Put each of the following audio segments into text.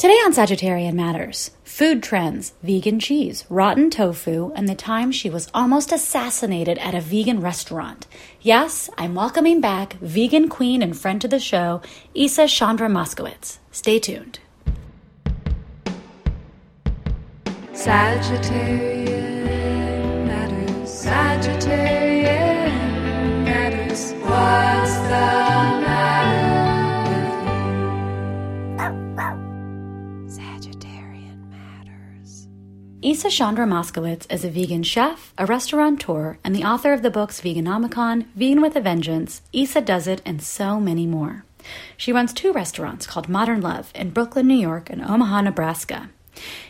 Today on Sagittarian Matters food trends, vegan cheese, rotten tofu, and the time she was almost assassinated at a vegan restaurant. Yes, I'm welcoming back vegan queen and friend to the show, Isa Chandra Moskowitz. Stay tuned. Sagittarian matters. Sagittarian matters. What's the Isa Chandra Moskowitz is a vegan chef, a restaurateur, and the author of the books Veganomicon, Vegan with a Vengeance, Isa Does It, and so many more. She runs two restaurants called Modern Love in Brooklyn, New York, and Omaha, Nebraska.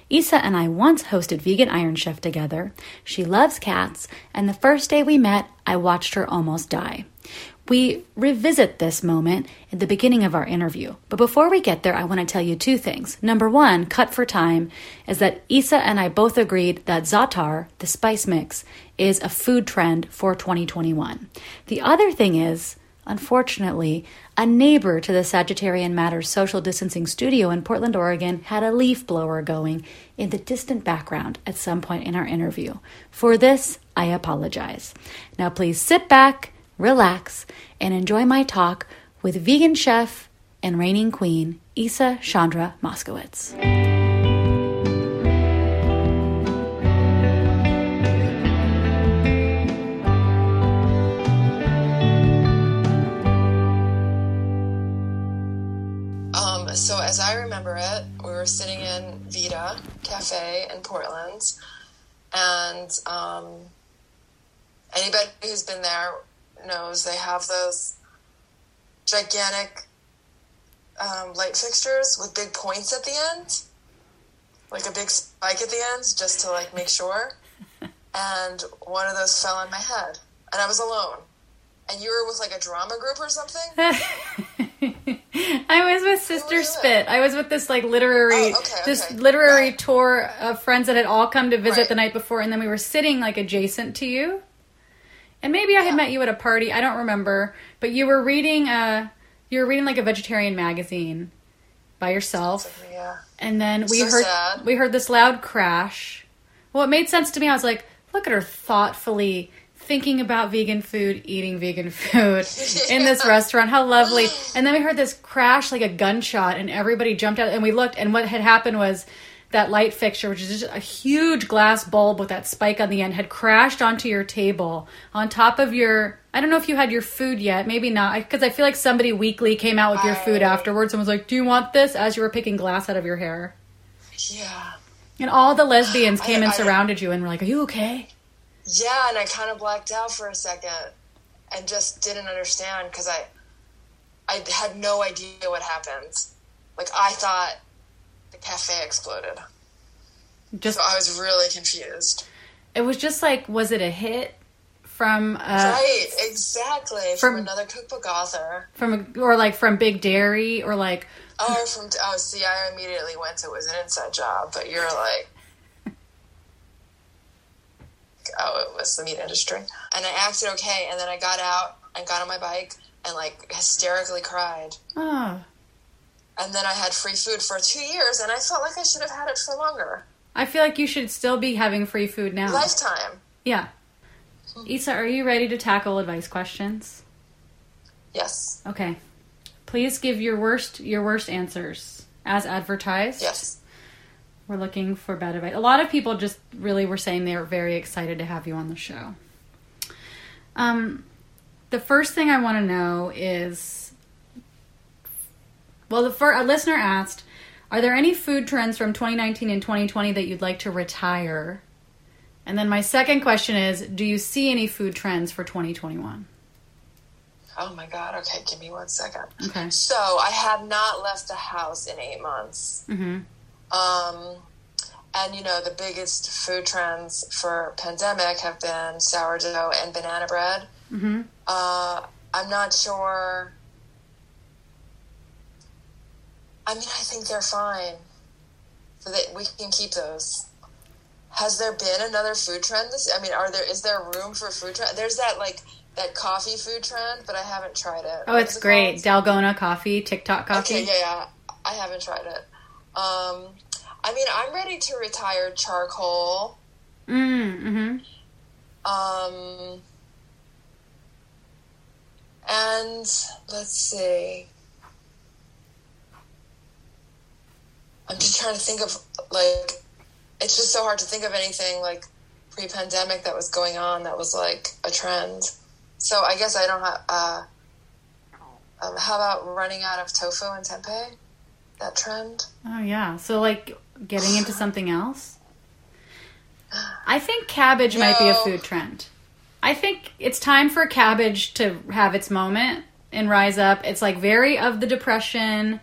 Isa and I once hosted Vegan Iron Chef together. She loves cats, and the first day we met, I watched her almost die. We revisit this moment at the beginning of our interview. But before we get there, I want to tell you two things. Number one, cut for time, is that Isa and I both agreed that Za'atar, the spice mix, is a food trend for 2021. The other thing is, Unfortunately, a neighbor to the Sagittarian Matters social distancing studio in Portland, Oregon had a leaf blower going in the distant background at some point in our interview. For this, I apologize. Now, please sit back, relax, and enjoy my talk with vegan chef and reigning queen, Isa Chandra Moskowitz. Um, so as I remember it, we were sitting in Vita Cafe in Portland, and um, anybody who's been there knows they have those gigantic um, light fixtures with big points at the end, like a big spike at the end, just to like make sure. And one of those fell on my head, and I was alone. And you were with like a drama group or something. I was with Sister Spit. I was with this like literary, Oh, okay, this okay. literary Yeah. tour of friends that had all come to visit Right. the night before, and then we were sitting like adjacent to you. And maybe I had Yeah. met you at a party. I don't remember, but you were reading a, you were reading like a vegetarian magazine by yourself, Yeah. and then we So heard sad. we heard this loud crash. Well, it made sense to me. I was like, look at her thoughtfully thinking about vegan food, eating vegan food in this restaurant. How lovely. And then we heard this crash like a gunshot and everybody jumped out and we looked and what had happened was that light fixture, which is just a huge glass bulb with that spike on the end, had crashed onto your table on top of your. I don't know if you had your food yet, maybe not, because I feel like somebody weekly came out with your food oh. afterwards and was like, "Do you want this?" As you were picking glass out of your hair. Yeah. And all the lesbians came I- and I- surrounded you and were like, Are you okay? Yeah, and I kind of blacked out for a second and just didn't understand because I I had no idea what happened. Like I thought cafe exploded. Just So I was really confused. it was just like was it a hit from uh right, exactly. From, from- another cookbook author. from or like from Big Dairy or like Oh, from oh, see, I immediately went to it was an inside job, but you're like, oh, it was the meat industry, and I acted okay, and then I got out and got on my bike and like hysterically cried, oh and then I had free food for two years, and I felt like I should have had it for longer, I feel like you should still be having free food now. lifetime. Yeah. Isa, are you ready to tackle advice questions? Yes, Okay. Please give your worst your worst answers as advertised. yes. We're looking for bad advice. A lot of people just really were saying they were very excited to have you on the show. Um, the first thing I want to know is, well, the fir- a listener asked, "Are there any food trends from 2019 and 2020 that you'd like to retire?" And then my second question is, do you see any food trends for 2021? Oh my god. Okay, give me one second. Okay. So I have not left the house in eight months. Mm-hmm. Um, and you know, the biggest food trends for pandemic have been sourdough and banana bread. Mm-hmm. Uh, I'm not sure. I mean, I think they're fine. So that we can keep those. Has there been another food trend? This, I mean, are there? Is there room for food trend? There's that like that coffee food trend, but I haven't tried it. Oh, What it's it great. called? Dalgona coffee, TikTok coffee. Okay, yeah, yeah. I haven't tried it. Um, I mean, I'm ready to retire charcoal. Mm, mm-hmm. Um, and let's see. I'm just trying to think of like, it's just so hard to think of anything like pre-pandemic that was going on that was like a trend. So I guess I don't have. Uh, um, how about running out of tofu and tempeh? That trend. Oh yeah. So like getting into something else. I think cabbage might be a food trend. I think it's time for cabbage to have its moment and rise up. It's like very of the depression.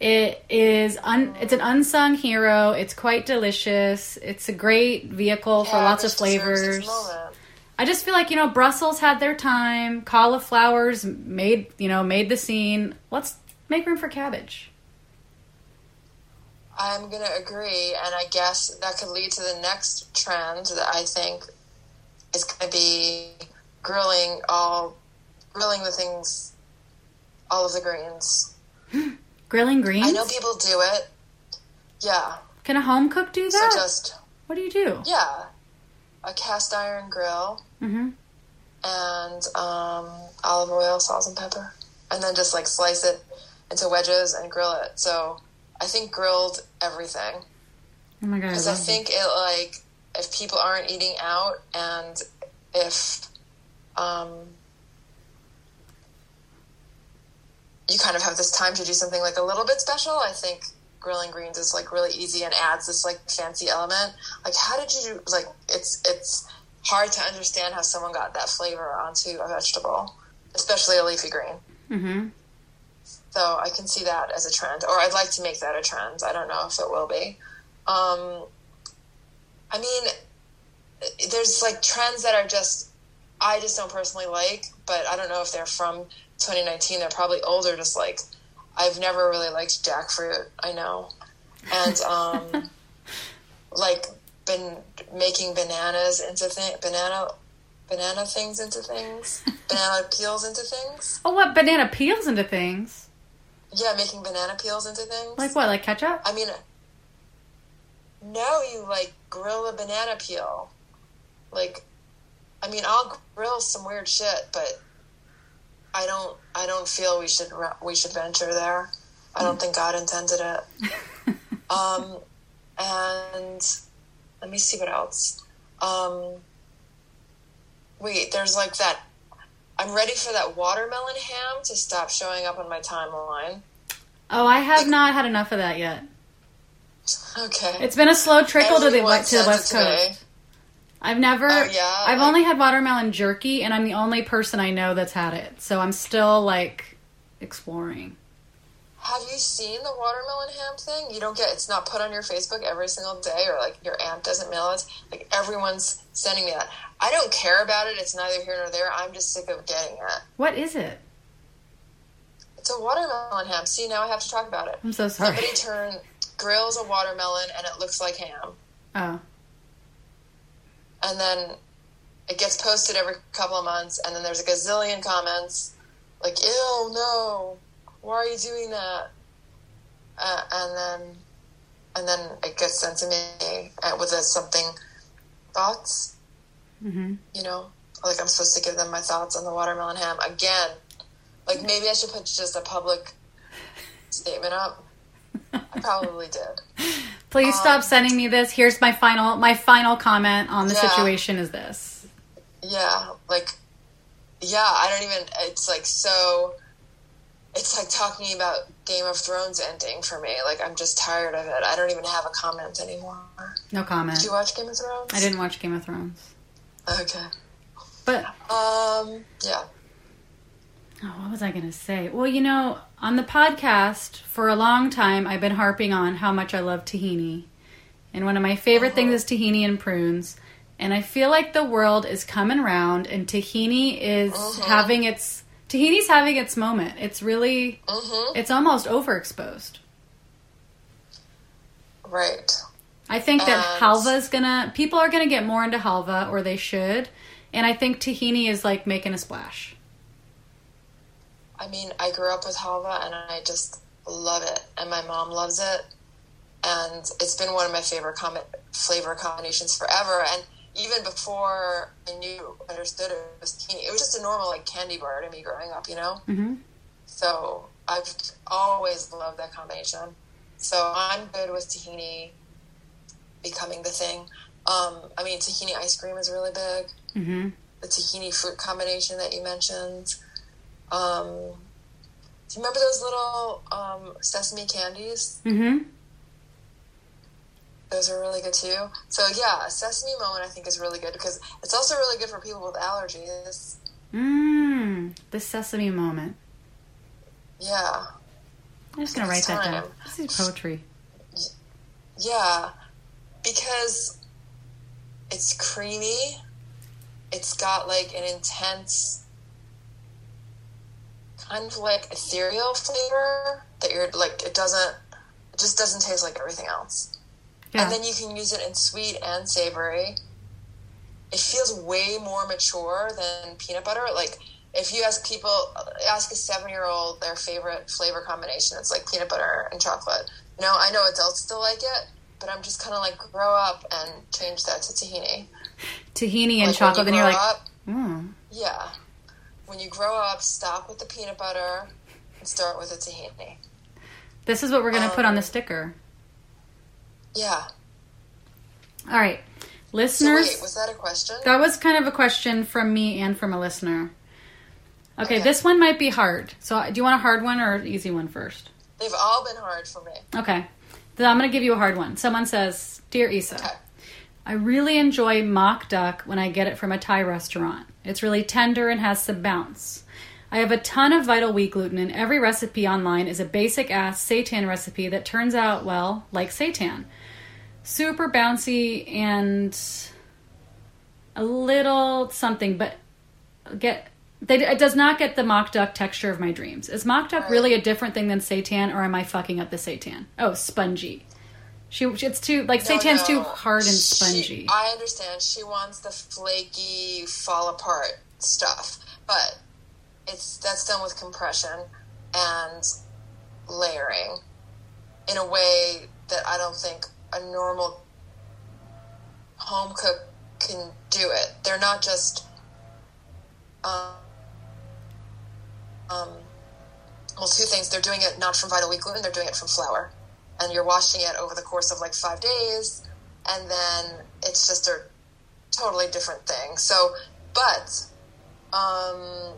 It is un, it's an unsung hero. It's quite delicious. It's a great vehicle for lots of Cabbage deserves its flavors. I just feel like you know Brussels had their time. Cauliflowers made you know made the scene. Let's make room for cabbage. I'm gonna agree, and I guess that could lead to the next trend that I think is gonna be grilling all, grilling the things, all of the greens. Grilling greens. I know people do it. Yeah, Can a home cook do that? so just what do you do? yeah, a cast iron grill hmm and um, olive oil, salt, and pepper, and then just like slice it into wedges and grill it. So I think grilled everything. Oh my god! I Because I love think it like if people aren't eating out and if um, you kind of have this time to do something like a little bit special, I think grilling greens is like really easy and adds this like fancy element. Like how did you do like it's it's hard to understand how someone got that flavor onto a vegetable, especially a leafy green. Mhm. So I can see that as a trend, or I'd like to make that a trend. I don't know if it will be. Um, I mean, there's like trends that are just I just don't personally like, but I don't know if they're from 2019. They're probably older. Just like I've never really liked jackfruit. I know, and um, like been making bananas into thing banana banana things into things, banana peels into things. Oh, what banana peels into things? Yeah, making banana peels into things. Like what? Like ketchup? I mean, no, you like grill a banana peel. Like, I mean, I'll grill some weird shit, but I don't. I don't feel we should we should venture there. I don't think God intended it. Um, and let me see what else. Um, wait, there's like that. I'm ready for that watermelon ham to stop showing up on my timeline. Oh, I have not had enough of that yet. Okay. It's been a slow trickle to the to the west it to me. coast. I've never. Oh, yeah? I've only had watermelon jerky, and I'm the only person I know that's had it. So I'm still like exploring. Have you seen the watermelon ham thing? You don't get it's not put on your Facebook every single day, or like your aunt doesn't mail it. Like everyone's sending me that. I don't care about it. It's neither here nor there. I'm just sick of getting it. What is it? It's a watermelon ham. See, now I have to talk about it. I'm so sorry. Somebody turn grills a watermelon and it looks like ham, Oh, and then it gets posted every couple of months, and then there's a gazillion comments like, "Ew, no, why are you doing that?" Uh, and then, and then it gets sent to me uh, with a something thoughts. hmm You know, like I'm supposed to give them my thoughts on the watermelon ham again. Like maybe I should put just a public statement up. I probably did. Please stop sending me this. Here's my final my final comment on the Yeah. situation. Is this? Yeah, like, yeah, I don't even, it's like so, it's like talking about Game of Thrones ending for me. Like, I'm just tired of it. I don't even have a comment anymore. No comment. Did you watch Game of Thrones? I didn't watch Game of Thrones, Okay. but Um, yeah. Oh, what was I going to say? Well, you know, on the podcast for a long time, I've been harping on how much I love tahini. And one of my favorite things is tahini and prunes. And I feel like the world is coming around and tahini is having its tahini's having its moment. It's really Mm-hmm. it's almost overexposed. Right. I think that halva is gonna people are gonna get more into halva or they should. And I think tahini is like making a splash. I mean, I grew up with halva and I just love it. And my mom loves it. and it's been one of my favorite com- flavor combinations forever. And even before I knew understood it was tahini, it was just a normal like candy bar to me growing up, you know. Mm-hmm. So I've always loved that combination. So I'm good with tahini becoming the thing. Um, I mean, tahini ice cream is really big. Mm-hmm. The tahini fruit combination that you mentioned. Um, do you remember those little um, sesame candies? Mm-hmm. Those are really good too. So yeah, a sesame moment I think is really good because it's also really good for people with allergies. Mmm. The sesame moment. Yeah, I'm just gonna write that down. This is poetry. yeah, because it's creamy. It's got like an intense, kind of like ethereal flavor that you're like. It doesn't. It just doesn't taste like everything else. Yeah. And then you can use it in sweet and savory. It feels way more mature than peanut butter. Like if you ask people, ask a seven-year-old their favorite flavor combination, it's like peanut butter and chocolate. No, I know adults still like it, but I'm just kind of like grow up and change that to tahini. Tahini and Like, chocolate, you you're like, mm. yeah. When you grow up, stop with the peanut butter and start with the tahini. this is what we're gonna put on the Um, sticker. Yeah. All right, So listeners. wait, was that a question? That was kind of a question from me and from a listener. Okay, Okay. this one might be hard. So, do you want a hard one or an easy one first? They've all been hard for me. Okay. Then I'm going to give you a hard one. Someone says, Dear Isa, Okay. I really enjoy mock duck when I get it from a Thai restaurant. It's really tender and has some bounce. I have a ton of Vital Wheat gluten, and every recipe online is a basic ass seitan recipe that turns out, well, like seitan. Super bouncy and a little something, but get they, it does not get the mock duck texture of my dreams. Is mock duck really a different thing than seitan, or am I fucking up the seitan? Oh, spongy. She it's too like No, seitan's too hard and She- spongy. I understand. She wants the flaky, fall apart stuff, but it's that's done with compression and layering in a way that I don't think a normal home cook can do it. They're not just um, um, well, two things. They're doing it not from Vital Wheat gluten; they're doing it from flour, and you're washing it over the course of like five days, and then it's just a totally different thing. So, but um,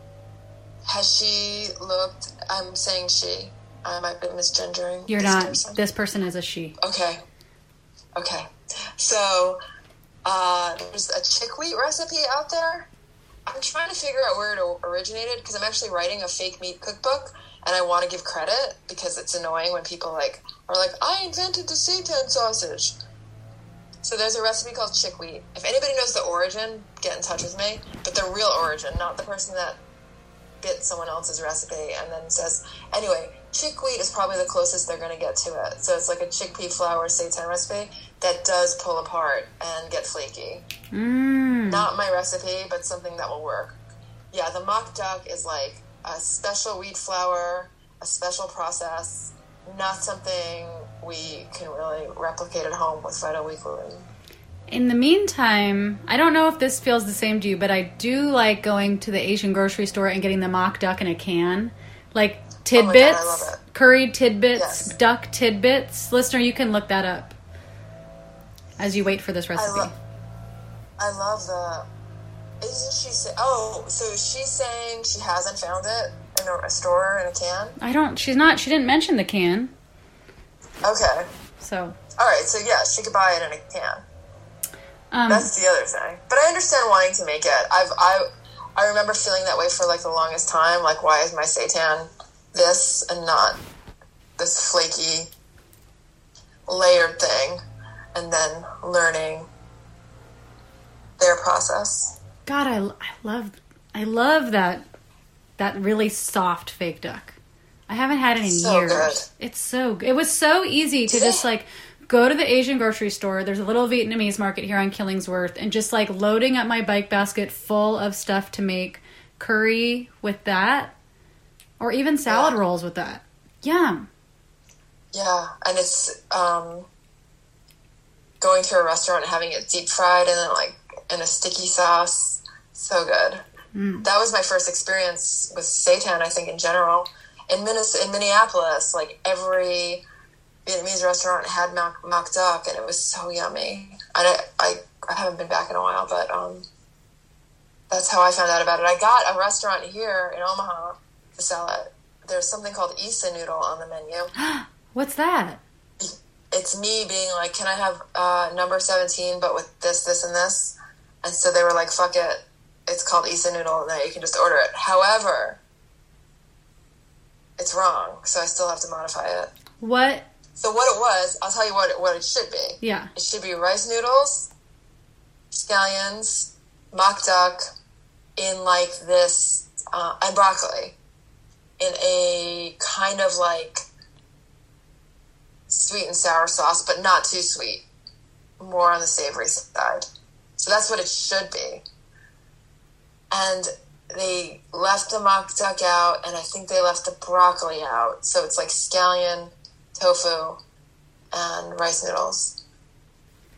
has she looked? I'm saying she. I might be misgendering. You're this not. person. This person is a she. Okay. Okay. So uh, there's a chickwheat recipe out there. I'm trying to figure out where it originated because I'm actually writing a fake meat cookbook and I want to give credit because it's annoying when people like are like, I invented the seitan sausage. So there's a recipe called chickwheat. If anybody knows the origin, get in touch with me. But the real origin, not the person that bit someone else's recipe and then says, anyway, chickwheat is probably the closest they're going to get to it. So it's like a chickpea flour seitan recipe that does pull apart and get flaky. Mm. Not my recipe, but something that will work. Yeah, the mock duck is like a special wheat flour, a special process, not something we can really replicate at home with Vital gluten. In the meantime, I don't know if this feels the same to you, but I do like going to the Asian grocery store and getting the mock duck in a can. Like Oh God, tidbits, love it. curried tidbits, Yes. duck tidbits. Listener, you can look that up as you wait for this I recipe. I love the. Isn't she say? Oh, so she's saying she hasn't found it in a, a store in a can. I don't. She's not. She didn't mention the can. Okay. So, All right. So yeah, she could buy it in a can. um, That's the other thing. But I understand wanting to make it. I've I I remember feeling that way for like the longest time. Like, why is my seitan this and not this flaky layered thing? And then learning their process. God, I, I love I love that that really soft fake duck. I haven't had it in So years. good. It's so good. It was so easy to just like go to the Asian grocery store. There's a little Vietnamese market here on Killingsworth and just like loading up my bike basket full of stuff to make curry with that or even salad Yeah. rolls with that. Yum. Yeah, and it's um, going to a restaurant and having it deep fried and then like in a sticky sauce. So good. That was my first experience with seitan. I think in general in Minnes- in Minneapolis, like every Vietnamese restaurant had mock, mock duck, and it was so yummy. And I, I I haven't been back in a while, but um, that's how I found out about it. I got a restaurant here in Omaha to sell it. There's something called Isa noodle on the menu. What's that? It's me being like, "Can I have uh, number 17, but with this, this, and this?" And so they were like, "Fuck it, it's called Isa noodle, and you can just order it." However, it's wrong, so I still have to modify it. What? So what it was, I'll tell you what it, what it should be. Yeah. It should be rice noodles, scallions, mock duck, in like this, uh, and broccoli, in a kind of like sweet and sour sauce, but not too sweet, more on the savory side. So that's what it should be. And they left the mock duck out, and I think they left the broccoli out. So it's like scallion, tofu, and rice noodles.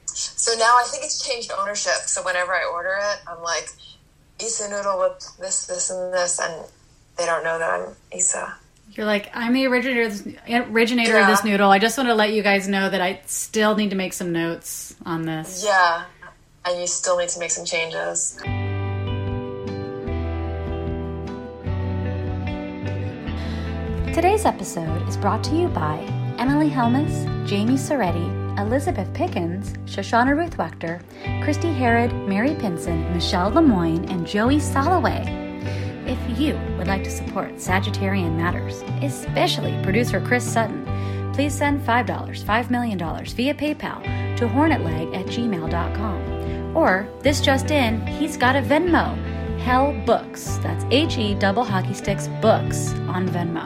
So now I think it's changed ownership. So whenever I order it, I'm like, Isa noodle with this, this, and this, and they don't know that I'm Isa. You're like, I'm the originator of this, originator of this noodle. I just want to let you guys know that I still need to make some notes on this. Yeah, and you still need to make some changes. Today's episode is brought to you by Emily Helmus, Jamie Soretti, Elizabeth Pickens, Shoshana Ruth Wechter, Christy Herod, Mary Pinson, Michelle Lemoyne, and Joey Soloway. If you would like to support Sagittarian Matters, especially producer Chris Sutton, please send $5, $5 million via PayPal to hornetleg at gmail.com. Or, this just in, he's got a Venmo, Hell Books. That's H E double hockey sticks books on Venmo.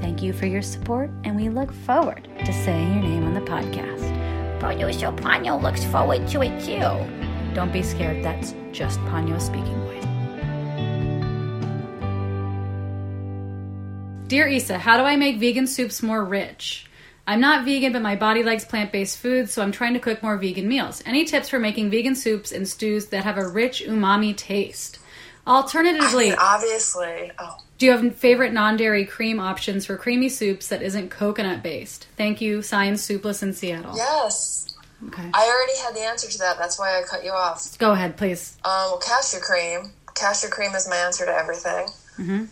Thank you for your support, and we look forward to saying your name on the podcast. Producer Ponyo looks forward to it too. Don't be scared, that's just Ponyo's speaking voice. Dear Isa, how do I make vegan soups more rich? I'm not vegan, but my body likes plant based foods, so I'm trying to cook more vegan meals. Any tips for making vegan soups and stews that have a rich umami taste? Alternatively, And obviously, oh, do you have favorite non-dairy cream options for creamy soups that isn't coconut based? Thank you, Science Soupless in Seattle. yes. Okay. I already had the answer to that. That's why I cut you off. Go ahead, please. Um, well, cashew cream. Cashew cream is my answer to everything. Mm-hmm.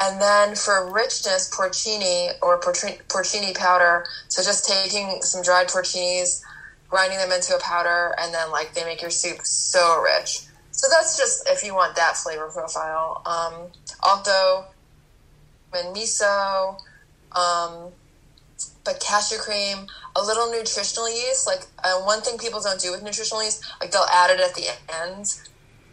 And then for richness, porcini or porcini powder. So just taking some dried porcinis, grinding them into a powder, and then like they make your soup so rich. So that's just if you want that flavor profile. Um, also, and miso, um, but cashew cream, a little nutritional yeast. Like uh, one thing people don't do with nutritional yeast, like they'll add it at the end,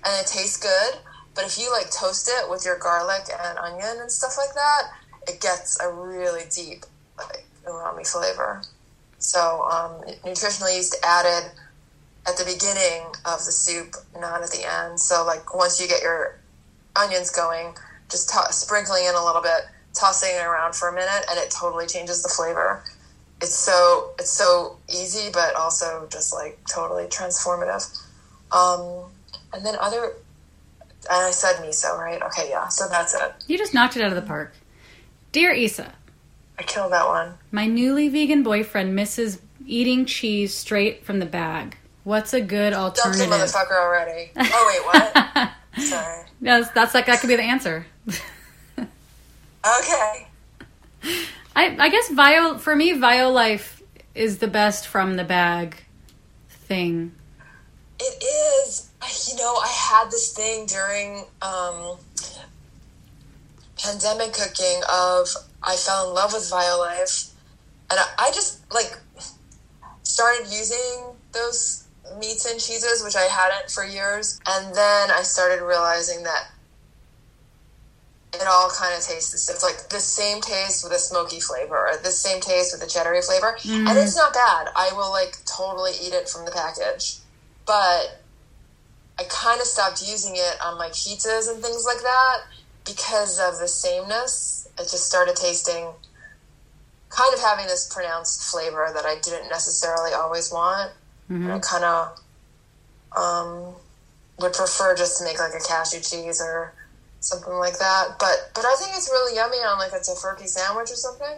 and it tastes good. But if you like toast it with your garlic and onion and stuff like that, it gets a really deep like umami flavor. So um, nutritional yeast added at the beginning of the soup, not at the end. So like once you get your onions going, just to- sprinkling in a little bit, tossing it around for a minute, and it totally changes the flavor. It's so it's so easy, but also just like totally transformative. Um, and then other, and I said miso, right? Okay, yeah. So that's it. You just knocked it out of the park. Dear Isa, I killed that one. my newly vegan boyfriend misses eating cheese straight from the bag. What's a good alternative? Dumped the motherfucker already. Oh wait, what? Sorry. That's like that could be the answer. Okay. I, I guess Vio for me, Violife is the best from the bag thing. It is. You know, I had this thing during um, pandemic cooking of I fell in love with Violife, and I, I just like started using those meats and cheeses, which I hadn't for years, and then I started realizing that it all kind of tastes the same. It's like the same taste with a smoky flavor, or the same taste with a cheddary flavor, and it's not bad. I will like totally eat it from the package, but I kind of stopped using it on my pizzas and things like that because of the sameness. It just started tasting kind of having this pronounced flavor that I didn't necessarily always want. and I kind of um, would prefer just to make like a cashew cheese or something like that. But but I think it's really yummy on like a Tofurky sandwich or something.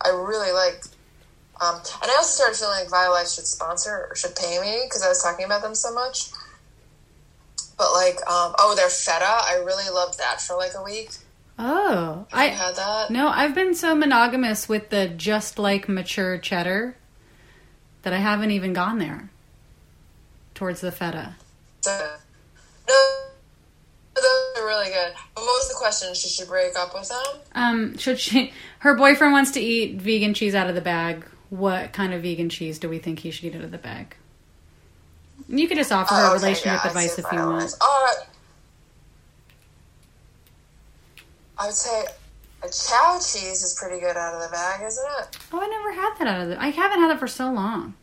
I really like. Um, and I also started feeling like Violife should sponsor or should pay me because I was talking about them so much. But like, um, oh, their feta, I really loved that for like a week. Oh, I I had that. no, I've been so monogamous with the just like mature cheddar that I haven't even gone there towards the feta. So, no, those are really good. But what was the question? Should she break up with them? Um, should she? Her boyfriend wants to eat vegan cheese out of the bag. What kind of vegan cheese do we think he should eat out of the bag? You could just offer her Oh, okay, relationship yeah, advice if you want. Right. I would say a Chao cheese is pretty good out of the bag, isn't it? Oh, I never had that out of the. I haven't had it for so long.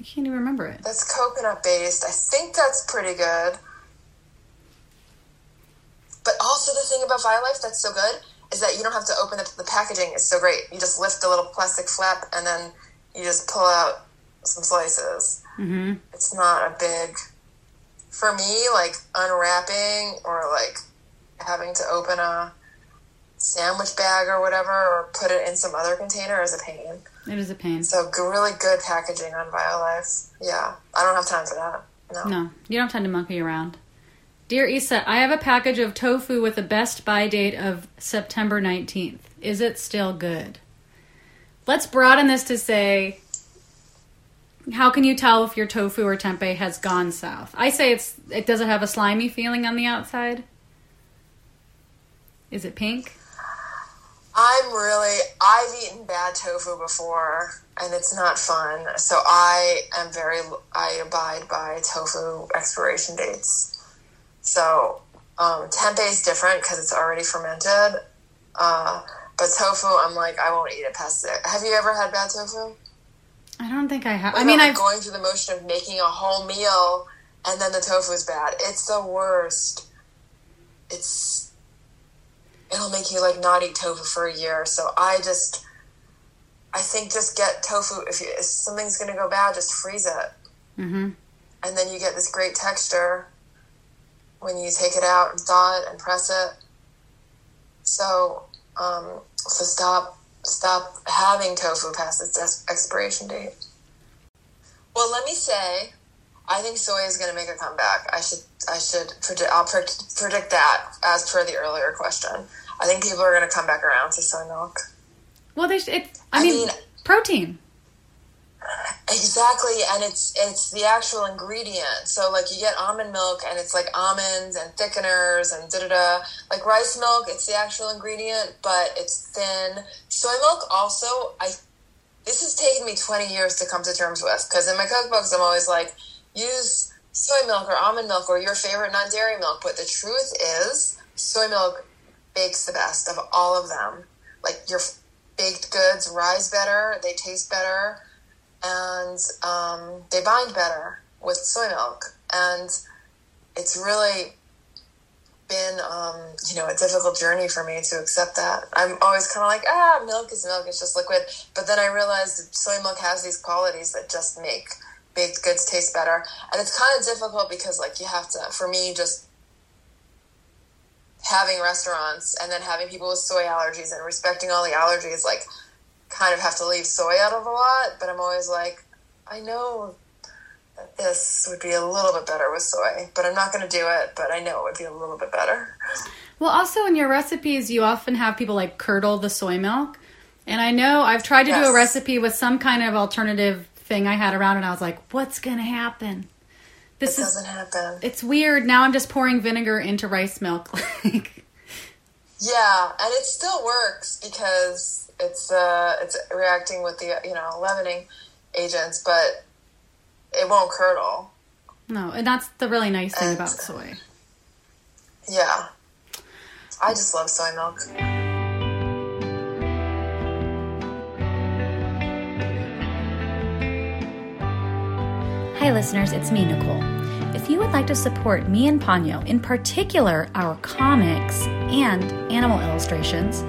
I can't even remember it. That's coconut based. I think that's pretty good. But also the thing about Violife that's so good is that you don't have to open the, the packaging. It's so great. You just lift the little plastic flap and then you just pull out some slices. hmm It's not a big. For me, like unwrapping or like having to open a sandwich bag or whatever or put it in some other container is a pain. It is a pain. So g- really good packaging on Violife. Yeah, I don't have time for that. No. No, you don't have time to monkey around. Dear Isa, I have a package of tofu with a best buy date of September 19th. Is it still good? Let's broaden this to say how can you tell if your tofu or tempeh has gone south? I say it's it doesn't have a slimy feeling on the outside. Is it pink? I'm really I've eaten bad tofu before and it's not fun. So I am very I abide by tofu expiration dates. So um, tempeh is different because it's already fermented. Uh, but tofu, I'm like I won't eat it past it. Have you ever had bad tofu? I don't think I have. I mean, I'm like, going through the motion of making a whole meal and then the tofu is bad. It's the worst. It's it'll make you like not eat tofu for a year. So I just I think just get tofu if, you, if something's gonna go bad, just freeze it, hmm and then you get this great texture when you take it out and thaw it and press it. So um, so stop stop having tofu past its ex- expiration date. Well, let me say, I think soy is going to make a comeback. I should, I should predict. I'll pre- predict that as per the earlier question. I think people are going to come back around to soy milk. well, they. sh- It. I, I mean, mean- protein. Exactly, and it's it's the actual ingredient. So like you get almond milk, and it's like almonds and thickeners and da da da. Like rice milk, it's the actual ingredient, but it's thin. Soy milk also, I this has taken me twenty years to come to terms with because in my cookbooks I'm always like use soy milk or almond milk or your favorite non dairy milk. But the truth is, soy milk bakes the best of all of them. Like your baked goods rise better, they taste better and um, they bind better with soy milk. And it's really been, um, you know, a difficult journey for me to accept that. I'm always kind of like, ah, milk is milk; it's just liquid. But then I realized soy milk has these qualities that just make baked goods taste better. And it's kind of difficult because, like, you have to, for me, just having restaurants and then having people with soy allergies and respecting all the allergies, like, kind of have to leave soy out of a lot, but I'm always like, I know that this would be a little bit better with soy, but I'm not going to do it, but I know it would be a little bit better. Well, also in your recipes, you often have people like curdle the soy milk. And I know I've tried to do a recipe with some kind of alternative thing I had around, and I was like, what's going to happen? This It is, doesn't happen. it's weird. Now I'm just pouring vinegar into rice milk. like, Yeah, and it still works because it's uh, it's reacting with the you know leavening agents, but it won't curdle. no, and that's the really nice thing And- about soy. Yeah, I just love soy milk. Hi, listeners, it's me, Nicole. If you would like to support me and Ponyo, in particular our comics and animal illustrations,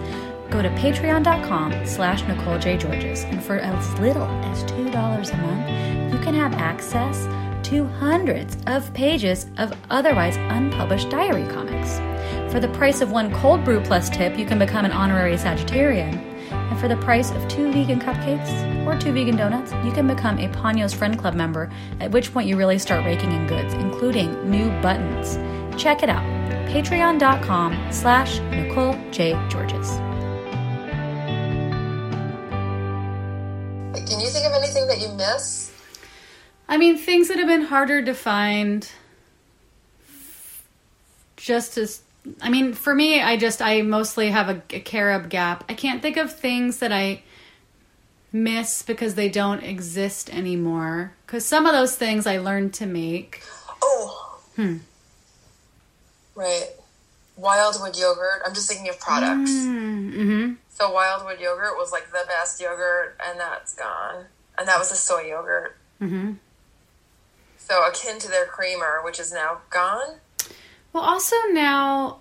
go to patreon.com slash Nicole J. Georges. And for as little as $2 a month, you can have access to hundreds of pages of otherwise unpublished diary comics. For the price of one cold brew plus tip, you can become an honorary Sagittarian. And for the price of two vegan cupcakes or two vegan donuts, you can become a Ponyo's Friend Club member, at which point you really start raking in goods, including new buttons. Check it out. Patreon.com slash Nicole J. Georges. Can you think of anything that you miss? I mean, things that have been harder to find. Just as, I mean, for me, I just, I mostly have a, a carob gap. I can't think of things that I miss because they don't exist anymore. Because some of those things I learned to make. Oh. Hmm. Right. Wildwood yogurt. I'm just thinking of products. Mm-hmm. So Wildwood yogurt was like the best yogurt, and that's gone. And that was a soy yogurt. Mm-hmm. So akin to their creamer, which is now gone. Well, also now,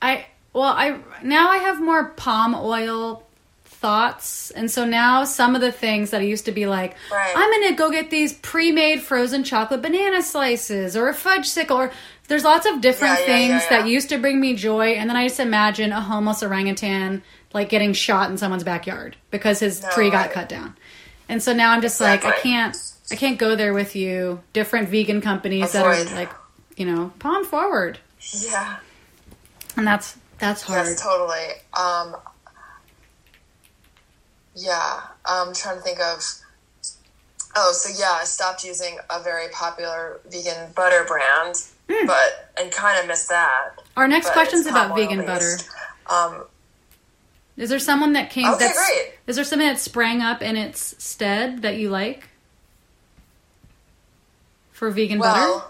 I well, I now I have more palm oil thoughts, and so now some of the things that I used to be like, Right. I'm gonna go get these pre-made frozen chocolate banana slices or a fudge sickle, or there's lots of different Yeah, yeah, yeah, things that used to bring me joy, and then I just imagine a homeless orangutan like getting shot in someone's backyard because his No, tree got right. cut down, and so now I'm just like, I can't, I can't go there with you. Different vegan companies that are like, you know, palm forward Yeah. and that's that's hard. Yes, totally. Um, yeah, I'm trying to think of. Oh, so yeah, I stopped using a very popular vegan butter brand, but and kind of missed that. Our next question's about vegan butter. Um, Is there someone that came? Okay, that's, great. Is there something that sprang up in its stead that you like for vegan butter?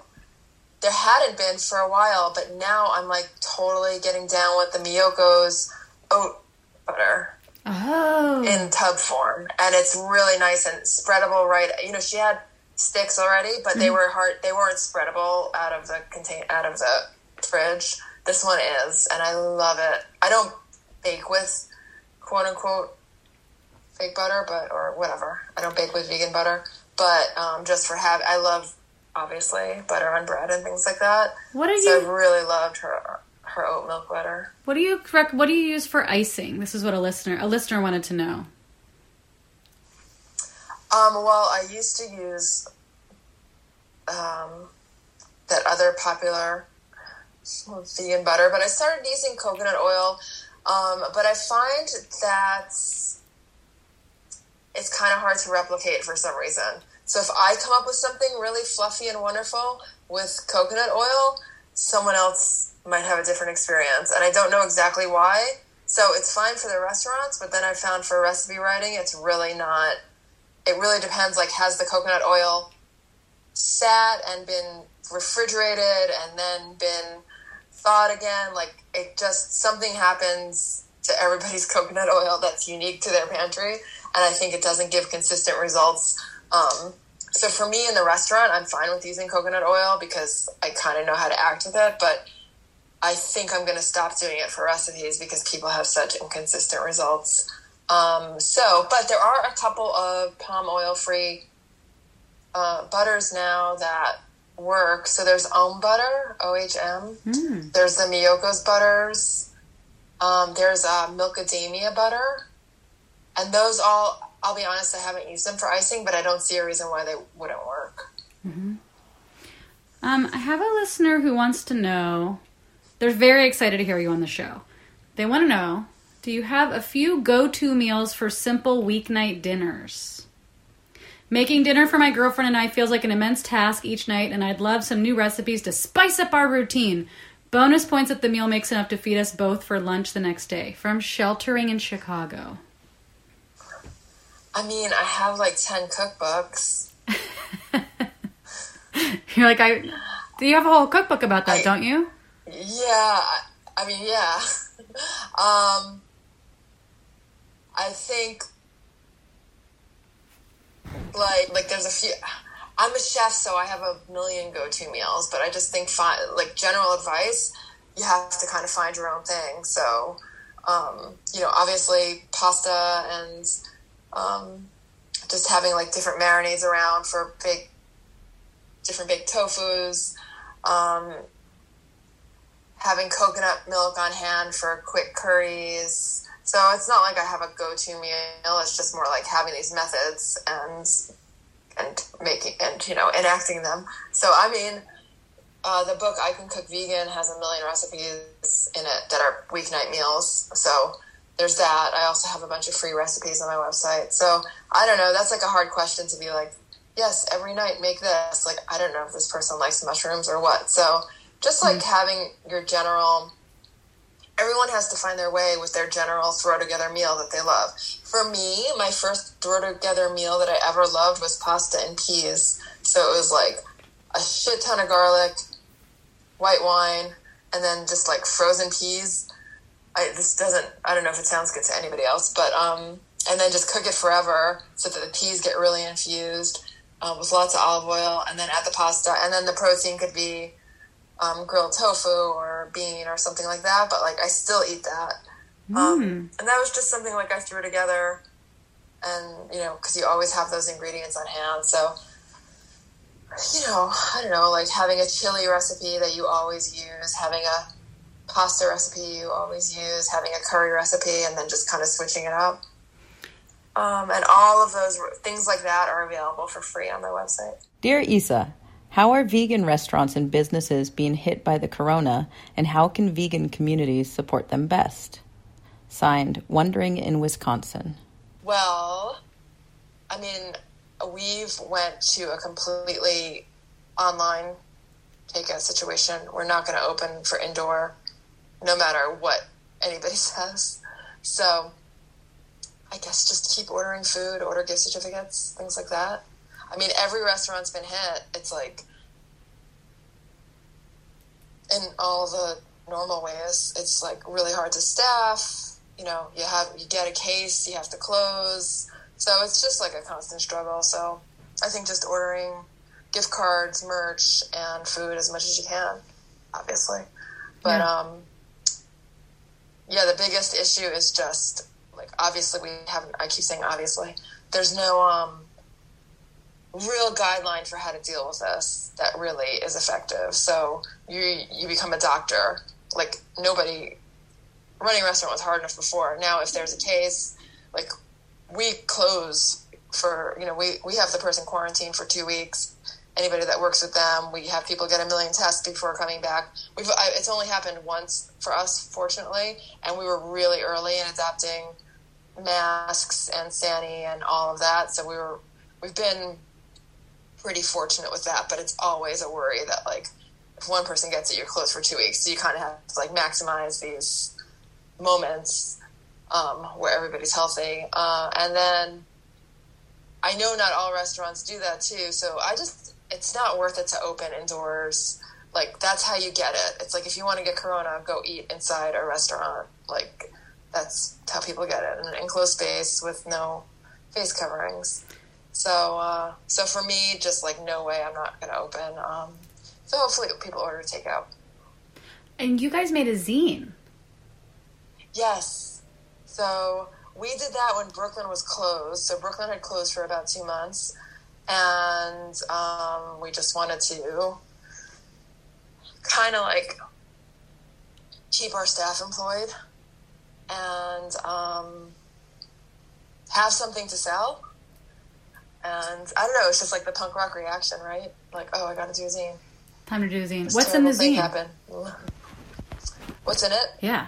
There hadn't been for a while, but now I'm like totally getting down with the Miyoko's oat butter. Oh, in tub form, and it's really nice and spreadable. Right, you know, she had sticks already, but Mm-hmm. they were hard. They weren't spreadable out of the contain out of the fridge. This one is, and I love it. I don't bake with quote unquote fake butter, but or whatever. I don't bake with vegan butter, but um, just for have, I love obviously butter on bread and things like that. what do So you I've really loved her her oat milk butter. what do you correct? What do you use for icing? This is what a listener a listener wanted to know. Um, well, I used to use um, that other popular vegan butter, but I started using coconut oil. Um, but I find that it's kind of hard to replicate for some reason. So if I come up with something really fluffy and wonderful with coconut oil, someone else might have a different experience, and I don't know exactly why. So it's fine for the restaurants, but then I found for recipe writing, it's really not it really depends like has the coconut oil sat and been refrigerated and then been thawed again? Like it just something happens to everybody's coconut oil that's unique to their pantry. And i think it doesn't give consistent results um, so for me in the restaurant i'm fine with using coconut oil because i kind of know how to act with it but i think i'm going to stop doing it for recipes because people have such inconsistent results um, so, but there are a couple of palm oil free uh, butters now that work. So there's Ohm butter, O H M. Mm. There's the Miyoko's butters. Um, there's uh, Milkadamia butter, and those all. I'll be honest, I haven't used them for icing, but I don't see a reason why they wouldn't work. Um, I have a listener who wants to know. They're very excited to hear you on the show. They want to know: Do you have a few go-to meals for simple weeknight dinners? Making dinner for my girlfriend and I feels like an immense task each night, and I'd love some new recipes to spice up our routine. Bonus points if the meal makes enough to feed us both for lunch the next day. From sheltering in Chicago. I mean, I have like ten cookbooks. You're like, I. Do you have a whole cookbook about that, I- don't you? Yeah, I, I mean, yeah. um, I think like like there's a few. I'm a chef, so I have a million go-to meals, but I just think fi- like general advice, you have to kind of find your own thing. So, um, you know, obviously pasta and um, just having like different marinades around for big, different baked tofus. Um, having coconut milk on hand for quick curries. So it's not like I have a go-to meal. It's just more like having these methods and and making and you know enacting them. So I mean, uh, the book I Can Cook Vegan has a million recipes in it that are weeknight meals. So there's that. I also have a bunch of free recipes on my website. So I don't know. That's like a hard question to be like, yes, every night make this. Like I don't know if this person likes mushrooms or what. So just like mm. having your general everyone has to find their way with their general throw together meal that they love. For me, my first throw together meal that I ever loved was pasta and peas. So it was like a shit ton of garlic, white wine, and then just like frozen peas. I this doesn't I don't know if it sounds good to anybody else, but um and then just cook it forever so that the peas get really infused um, with lots of olive oil, and then add the pasta, and then the protein could be um, grilled tofu or bean or something like that. But like I still eat that, um, and that was just something like I threw together, and you know because you always have those ingredients on hand, so. You know, I don't know, like having a chili recipe that you always use, having a pasta recipe you always use, having a curry recipe, and then just kind of switching it up. Um, and all of those things like that are available for free on my website. Dear Isa, how are vegan restaurants and businesses being hit by the corona, and how can vegan communities support them best? Signed, Wondering in Wisconsin. Well, I mean, we've went to a completely online takeout situation. We're not going to open for indoor, no matter what anybody says. So, I guess just keep ordering food, order gift certificates, things like that. I mean, every restaurant's been hit. It's like in all the normal ways, it's like really hard to staff. You know, you have you get a case, you have to close. So it's just like a constant struggle. So I think just ordering gift cards, merch, and food as much as you can, obviously. But Yeah. um, yeah, the biggest issue is just like obviously we haven't. I keep saying obviously. There's no um, real guideline for how to deal with this that really is effective. So you you become a doctor. Like nobody running a restaurant was hard enough before. Now if there's a case, like we close for you know we we have the person quarantined for two weeks. Anybody that works with them, we have people get a million tests before coming back. We've I, it's only happened once for us, fortunately, and we were really early in adopting masks and sani and all of that. So we were we've been pretty fortunate with that, but it's always a worry that like if one person gets it, you're closed for two weeks. So you kind of have to like maximize these moments um, where everybody's healthy, uh, and then I know not all restaurants do that too. So I just it's not worth it to open indoors. Like that's how you get it. It's like if you want to get corona, go eat inside a restaurant. Like that's how people get it in an enclosed space with no face coverings. So, uh, so for me, just like no way, I'm not going to open. Um, so hopefully, people order takeout. And you guys made a zine. Yes. So we did that when Brooklyn was closed. So Brooklyn had closed for about two months, and um, we just wanted to kind of like keep our staff employed and um, have something to sell. And I don't know, it's just like the punk rock reaction, right? Like, oh, I got to do a zine. Time to do a zine. This What's in the zine? happened. What's in it? Yeah.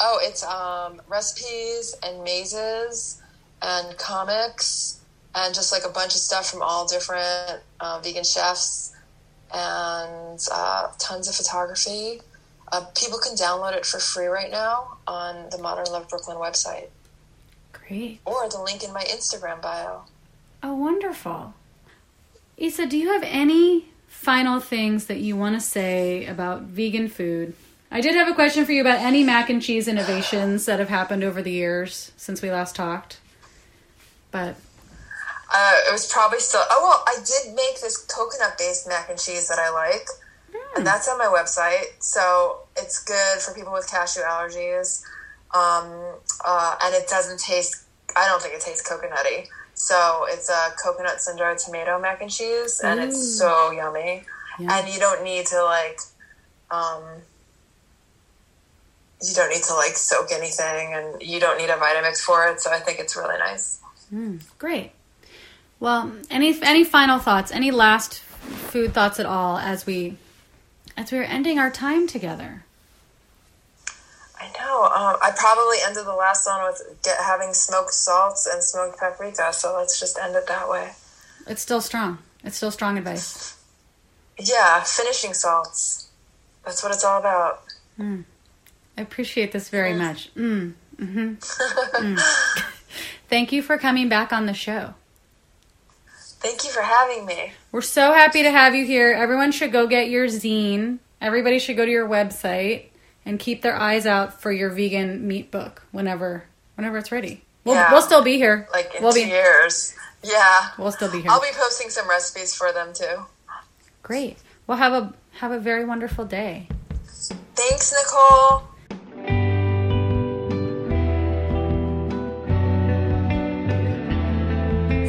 Oh, it's um, recipes and mazes and comics and just like a bunch of stuff from all different uh, vegan chefs and uh, tons of photography. Uh, people can download it for free right now on the Modern Love Brooklyn website Great. or the link in my Instagram bio. Oh, wonderful. Isa, do you have any final things that you want to say about vegan food? I did have a question for you about any mac and cheese innovations that have happened over the years since we last talked. But Uh, it was probably still. Oh well, I did make this coconut-based mac and cheese that I like, and that's on my website. So it's good for people with cashew allergies, um, uh, and it doesn't taste. I don't think it tastes coconutty. So it's a coconut cinder tomato mac and cheese, and it's so yummy. Yeah. And you don't need to like, um, you don't need to like soak anything, and you don't need a Vitamix for it. So I think it's really nice. Great. Well, any any final thoughts? Any last food thoughts at all as we as we are ending our time together? I know. Um, I probably ended the last one with get, having smoked salts and smoked paprika. So let's just end it that way. It's still strong. It's still strong advice. Yeah, finishing salts. That's what it's all about. I appreciate this very much. Mm. hmm mm. Thank you for coming back on the show. Thank you for having me. We're so happy to have you here. Everyone should go get your zine. Everybody should go to your website and keep their eyes out for your vegan meat book whenever whenever it's ready. We'll, Yeah. we'll still be here. Like in we'll two be years. Yeah. we'll still be here. I'll be posting some recipes for them too. Great. Well, have a have a very wonderful day. Thanks, Nicole.